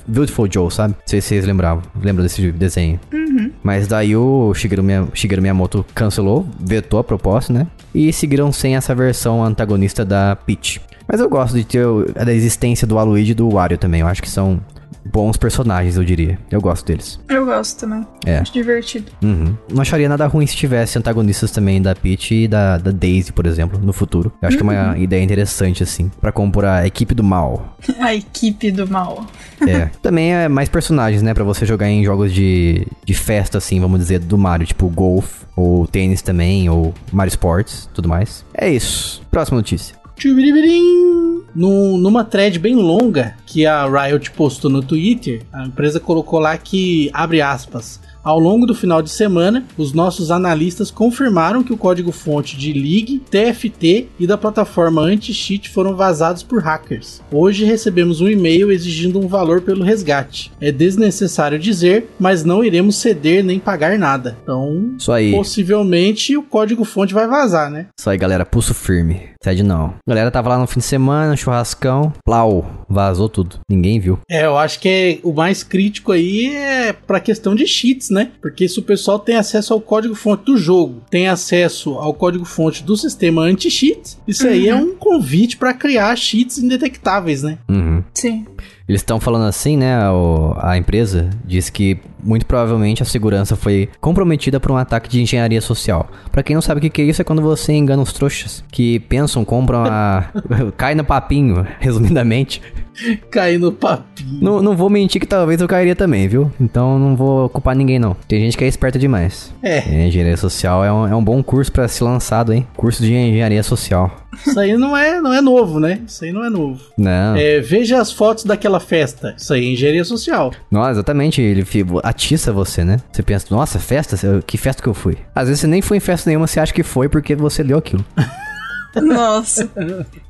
Beautiful Joe, sabe? Não sei se vocês lembravam. Lembram desse desenho? Uhum. Mas daí o Shigeru, Shigeru Miyamoto cancelou, vetou a proposta, né? E seguiram sem essa versão antagonista da Peach. Mas eu gosto de ter a da existência do Aluigi e do Wario também. Eu acho que são bons personagens, eu diria. Eu gosto deles. Eu gosto também. É. Acho divertido. Uhum. Não acharia nada ruim se tivesse antagonistas também da Peach e da, da Daisy, por exemplo, no futuro. Eu acho uhum. que é uma ideia interessante, assim, para compor a equipe do mal. a equipe do mal. é. Também é mais personagens, né, para você jogar em jogos de, de festa, assim, vamos dizer, do Mario, tipo Golf, ou tênis também, ou Mario Sports, tudo mais. É isso. Próxima notícia. No, numa thread bem longa que a Riot postou no Twitter, a empresa colocou lá que, abre aspas, ao longo do final de semana, os nossos analistas confirmaram que o código-fonte de League, TFT e da plataforma anti-cheat foram vazados por hackers. Hoje recebemos um e-mail exigindo um valor pelo resgate. É desnecessário dizer, mas não iremos ceder nem pagar nada. Então, Isso aí. possivelmente o código-fonte vai vazar, né? Isso aí, galera, pulso firme. Cede não. A galera tava lá no fim de semana, churrascão, plau, vazou tudo. Ninguém viu. É, eu acho que é, o mais crítico aí é pra questão de cheats, né? Porque se o pessoal tem acesso ao código-fonte do jogo, tem acesso ao código-fonte do sistema anti-cheat, isso uhum. aí é um convite para criar cheats indetectáveis, né? Uhum. Sim. Eles estão falando assim, né? O, a empresa diz que muito provavelmente a segurança foi comprometida por um ataque de engenharia social. Para quem não sabe o que, é isso, é quando você engana os trouxas que pensam, compram a. cai no papinho, resumidamente. Cair no papinho. Não, não vou mentir que talvez eu cairia também, viu? Então não vou culpar ninguém, não. Tem gente que é esperta demais. É. engenharia social é um, é um bom curso para ser lançado, hein? Curso de engenharia social. Isso aí não é, não é novo, né? Isso aí não é novo. Não. É, veja as fotos daquela festa. Isso aí é engenharia social. Não, exatamente. Ele atiça você, né? Você pensa, nossa, festa? Que festa que eu fui? Às vezes você nem foi em festa nenhuma, você acha que foi porque você leu aquilo. Nossa.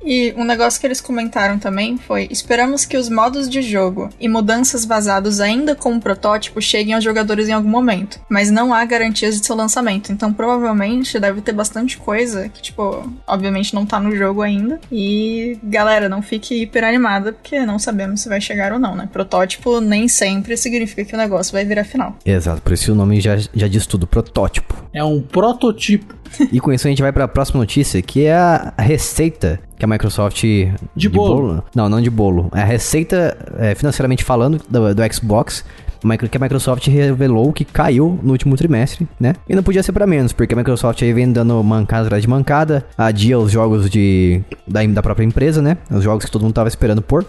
E um negócio que eles comentaram também foi: esperamos que os modos de jogo e mudanças vazados ainda como protótipo cheguem aos jogadores em algum momento, mas não há garantias de seu lançamento. Então provavelmente deve ter bastante coisa que, tipo, obviamente não tá no jogo ainda. E galera, não fique hiper animada, porque não sabemos se vai chegar ou não, né? Protótipo nem sempre significa que o negócio vai virar final. Exato, por isso o nome já, já diz tudo: protótipo. É um prototipo. e com isso a gente vai para a próxima notícia, que é a receita que a Microsoft. De, de bolo. bolo. Não, não de bolo. É a receita, é, financeiramente falando, do, do Xbox que a Microsoft revelou que caiu no último trimestre, né? E não podia ser para menos, porque a Microsoft aí vem dando mancada atrás de mancada, adia os jogos de, da, da própria empresa, né? Os jogos que todo mundo tava esperando por.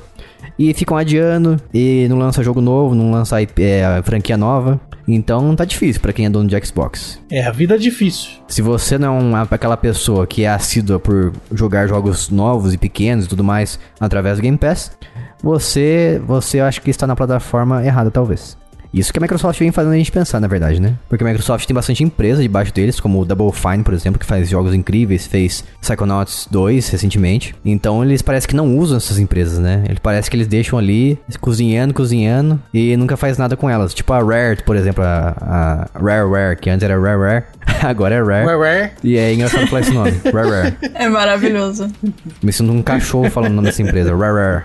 e ficam adiando e não lança jogo novo, não lança é, franquia nova. Então tá difícil pra quem é dono de Xbox. É, a vida é difícil. Se você não é uma, aquela pessoa que é assídua por jogar jogos novos e pequenos e tudo mais através do Game Pass, você, você acha que está na plataforma errada, talvez. Isso que a Microsoft vem fazendo a gente pensar, na verdade, né? Porque a Microsoft tem bastante empresa debaixo deles, como o Double Fine, por exemplo, que faz jogos incríveis, fez Psychonauts 2 recentemente. Então eles parecem que não usam essas empresas, né? Ele parece que eles deixam ali cozinhando, cozinhando e nunca faz nada com elas. Tipo a Rare, por exemplo, a, a Rareware, que antes era Rareware, agora é Rare. Rare. E é engraçado falar esse nome, Rareware. É maravilhoso. Me sinto um cachorro falando o nome dessa empresa, Rareware.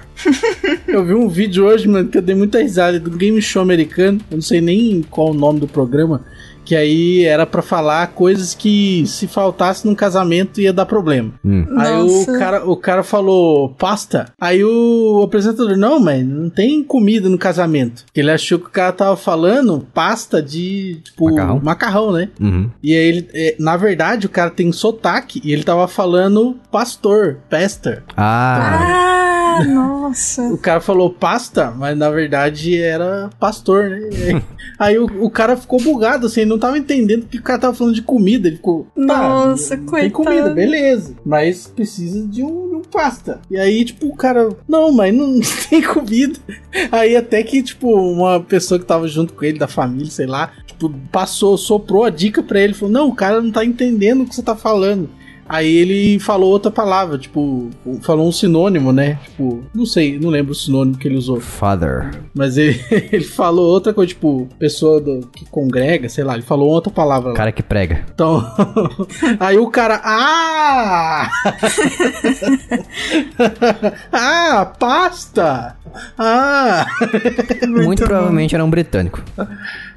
Eu vi um vídeo hoje, mano, que eu dei muita risada do Game Show americano. Eu não sei nem qual o nome do programa. Que aí era pra falar coisas que se faltasse num casamento ia dar problema. Hum. Aí o cara, o cara falou pasta. Aí o apresentador, não, mas não tem comida no casamento. Porque ele achou que o cara tava falando pasta de, tipo, Macarrão? macarrão né? Uhum. E aí ele, é, na verdade, o cara tem sotaque e ele tava falando pastor, pastor. Ah, Ah, nossa. O cara falou pasta, mas na verdade era pastor, né? Aí- o, o cara ficou bugado, assim, ele não tava entendendo que o cara tava falando de comida. Ele ficou. Tá, Nossa, Tem coitado. comida, beleza. Mas precisa de um, de um pasta. E aí, tipo, o cara. Não, mas não tem comida. Aí até que, tipo, uma pessoa que tava junto com ele, da família, sei lá, tipo, passou, soprou a dica pra ele. Falou: Não, o cara não tá entendendo o que você tá falando. Aí ele falou outra palavra, tipo, falou um sinônimo, né? Tipo, não sei, não lembro o sinônimo que ele usou. Father. Mas ele, ele falou outra coisa, tipo, pessoa do- que congrega, sei lá, ele falou outra palavra lá. Cara que prega. Então, aí o cara, ah! ah, pasta! Ah! Muito, provavelmente era um britânico.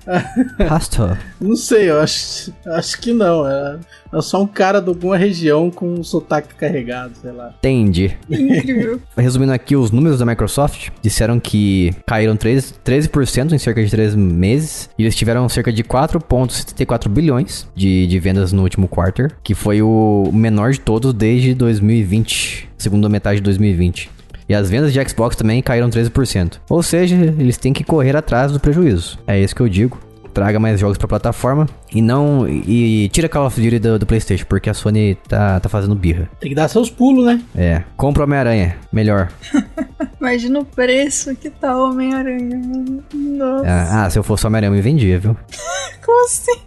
Pastor. Não sei, eu acho, acho que não. É, é só um cara de alguma região com um sotaque carregado, sei lá. Entendi. Incrível. Resumindo aqui os números da Microsoft, disseram que caíram 13%, 13% em cerca de 3 meses. E eles tiveram cerca de 4,74 bilhões de, de vendas no último quarter, que foi o menor de todos desde 2020, segunda metade de 2020. E as vendas de Xbox também caíram 13%. Ou seja, eles têm que correr atrás do prejuízo. É isso que eu digo. Traga mais jogos pra plataforma e não. E, tira Call of Duty do, do PlayStation, porque a Sony tá, tá fazendo birra. Tem que dar seus pulos, né? É. Compra Homem-Aranha. Melhor. Imagina o preço que tá o Homem-Aranha. mano. Nossa. Ah, ah, se eu fosse Homem-Aranha, eu me vendia, viu? Como assim?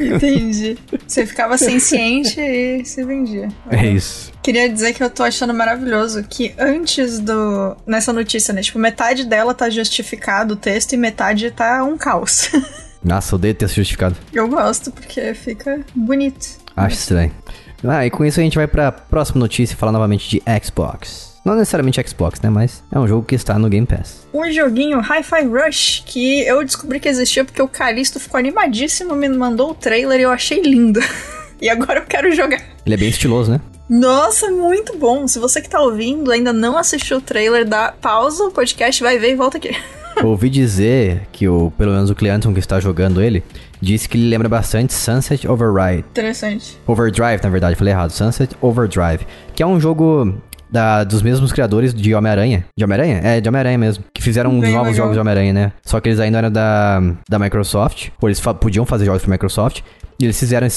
Entendi. Você ficava senciente e se vendia. É isso. Queria dizer que eu tô achando maravilhoso que antes do. nessa notícia, né? Tipo, metade dela tá justificado o texto e metade tá um caos. Nossa, odeio ter justificado. eu gosto porque fica bonito. Acho estranho. Ah, e com isso a gente vai pra próxima notícia e falar novamente de Xbox. Não necessariamente Xbox, né? Mas é um jogo que está no Game Pass. Um joguinho Hi-Fi Rush que eu descobri que existia porque o Calisto ficou animadíssimo, me mandou o trailer e eu achei lindo. e agora eu quero jogar. Ele é bem estiloso, né? Nossa, muito bom. Se você que tá ouvindo ainda não assistiu o trailer, dá pausa o podcast, vai ver e volta aqui. Ouvi dizer que o, pelo menos o Cleanton que está jogando ele, disse que ele lembra bastante Sunset Override. Interessante. Overdrive, na verdade, falei errado. Sunset Overdrive. Que é um jogo da- dos mesmos criadores de Homem-Aranha. De Homem-Aranha? É, de Homem-Aranha mesmo. Que fizeram Bem novos legal. jogos de Homem-Aranha, né? Só que eles ainda eram da, da Microsoft. Ou eles fa- podiam fazer jogos pra Microsoft. E eles fizeram esse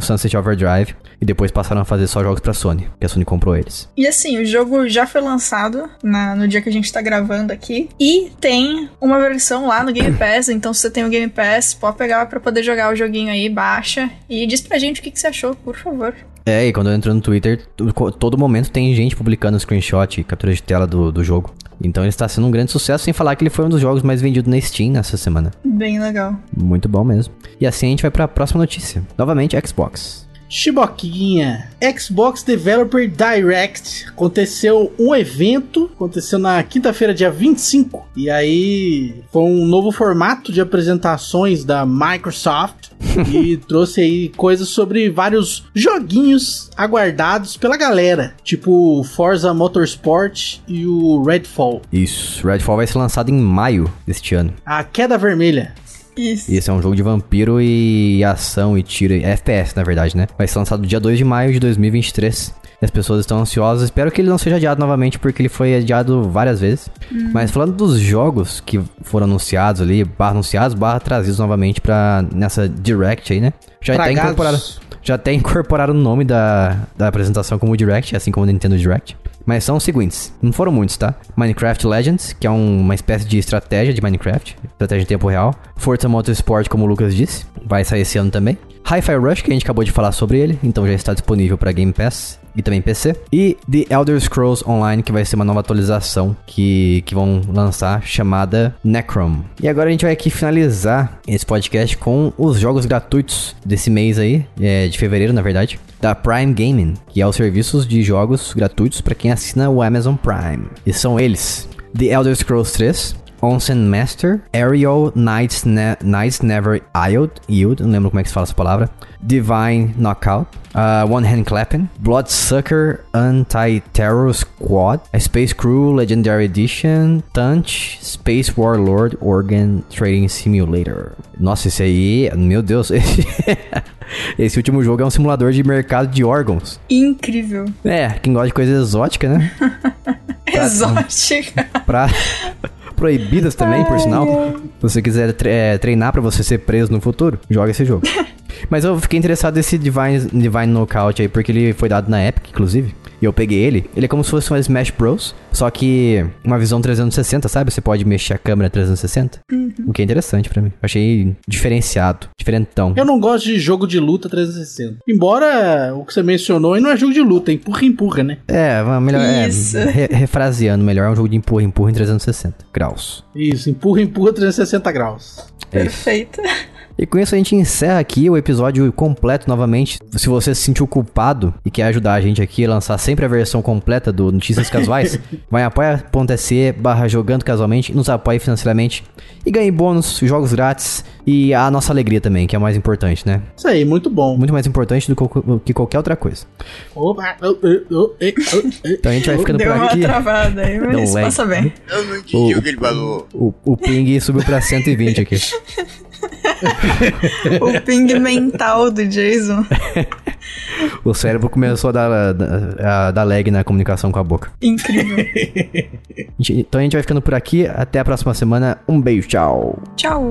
Sunset, Overdrive. E depois passaram a fazer só jogos pra Sony. Que a Sony comprou eles. E assim, o jogo já foi lançado na- no dia que a gente tá gravando aqui. E tem uma versão lá no Game Pass. Então, se você tem o Game Pass, pode pegar pra poder jogar o joguinho aí, baixa. E diz pra gente o que, que você achou, por favor. É, e quando eu entro no Twitter, to- todo momento tem gente publicando screenshot e captura de tela do, do jogo. Então ele está sendo um grande sucesso, sem falar que ele foi um dos jogos mais vendidos na Steam nessa semana. Bem legal. Muito bom mesmo. E assim a gente vai para a próxima notícia. Novamente, Xbox. Chiboquinha, Xbox Developer Direct. Aconteceu um evento, aconteceu na quinta-feira, dia 25. E aí foi um novo formato de apresentações da Microsoft. e trouxe aí coisas sobre vários joguinhos aguardados pela galera. Tipo Forza Motorsport e o Redfall. Isso, Redfall vai ser lançado em maio deste ano. A Queda Vermelha. Isso. Esse é um jogo de vampiro e ação e tiro. É FPS, na verdade, né? Vai ser lançado dia 2 de maio de 2023. E as pessoas estão ansiosas. Espero que ele não seja adiado novamente, porque ele foi adiado várias vezes. Mas falando dos jogos que foram anunciados ali, barra anunciados, barra trazidos novamente pra nessa Direct aí, né? Já Tragados. incorporado. Já até incorporaram o nome da, da apresentação como Direct, assim como o Nintendo Direct. Mas são os seguintes, não foram muitos, tá? Minecraft Legends, que é um- uma espécie de estratégia de Minecraft, estratégia em tempo real. Forza Motorsport, como o Lucas disse, vai sair esse ano também. Hi-Fi Rush, que a gente acabou de falar sobre ele, então já está disponível para Game Pass e também PC. E The Elder Scrolls Online, que vai ser uma nova atualização que, que vão lançar, chamada Necrom. E agora a gente vai aqui finalizar esse podcast com os jogos gratuitos desse mês aí, é, de fevereiro, na verdade, da Prime Gaming, que é os serviços de jogos gratuitos para quem assina o Amazon Prime. E são eles: The Elder Scrolls 3, Onsen Master, Ariel Knights, Ne- Knights Never Yield, Yield, não lembro como é que se fala essa palavra, Divine Knockout, uh, One Hand Clapping, Bloodsucker Anti-Terror Squad, a Space Crew Legendary Edition, Tunch, Space Warlord Organ Trading Simulator. Nossa, esse aí, meu Deus, esse, esse último jogo é um simulador de mercado de órgãos. Incrível. É, quem gosta de coisa exótica, né? Exótica. pra proibidas também, por sinal. Se você quiser tre- é, treinar pra você ser preso no futuro, joga esse jogo. Mas eu fiquei interessado nesse Divine, Divine Knockout aí, porque ele foi dado na Epic, inclusive. E eu peguei ele. Ele é como se fosse um Smash Bros. Só que uma visão 360, sabe? Você pode mexer a câmera 360. O que é interessante pra mim. Achei diferenciado, diferentão. Eu não gosto de jogo de luta 360. Embora o que você mencionou aí não é jogo de luta, é empurra-empurra, né? É, mas melhor. é, Isso. re- refraseando, melhor é um jogo de empurra, empurra em 360 graus. Isso, empurra-empurra 360 graus. É isso. Perfeito. E com isso a gente encerra aqui o episódio completo novamente. Se você se sentiu culpado e quer ajudar a gente aqui a lançar sempre a versão completa do Notícias Casuais, vai em apoia.se barra jogando casualmente, nos apoie financeiramente e ganhe bônus, jogos grátis e a nossa alegria também, que é o mais importante, né? Isso aí, muito bom. Muito mais importante do que qualquer outra coisa. Opa, oh, oh, oh. Então a gente vai ficando Deu por uma aqui. travada aí, Deu mas passa bem. Eu não entendi o que ele falou. O, o ping subiu pra 120 aqui. O ping mental do Jason. O cérebro começou a dar, a, a dar lag na comunicação com a boca. Incrível. Então a gente vai ficando por aqui. Até a próxima semana. Um beijo, tchau. Tchau.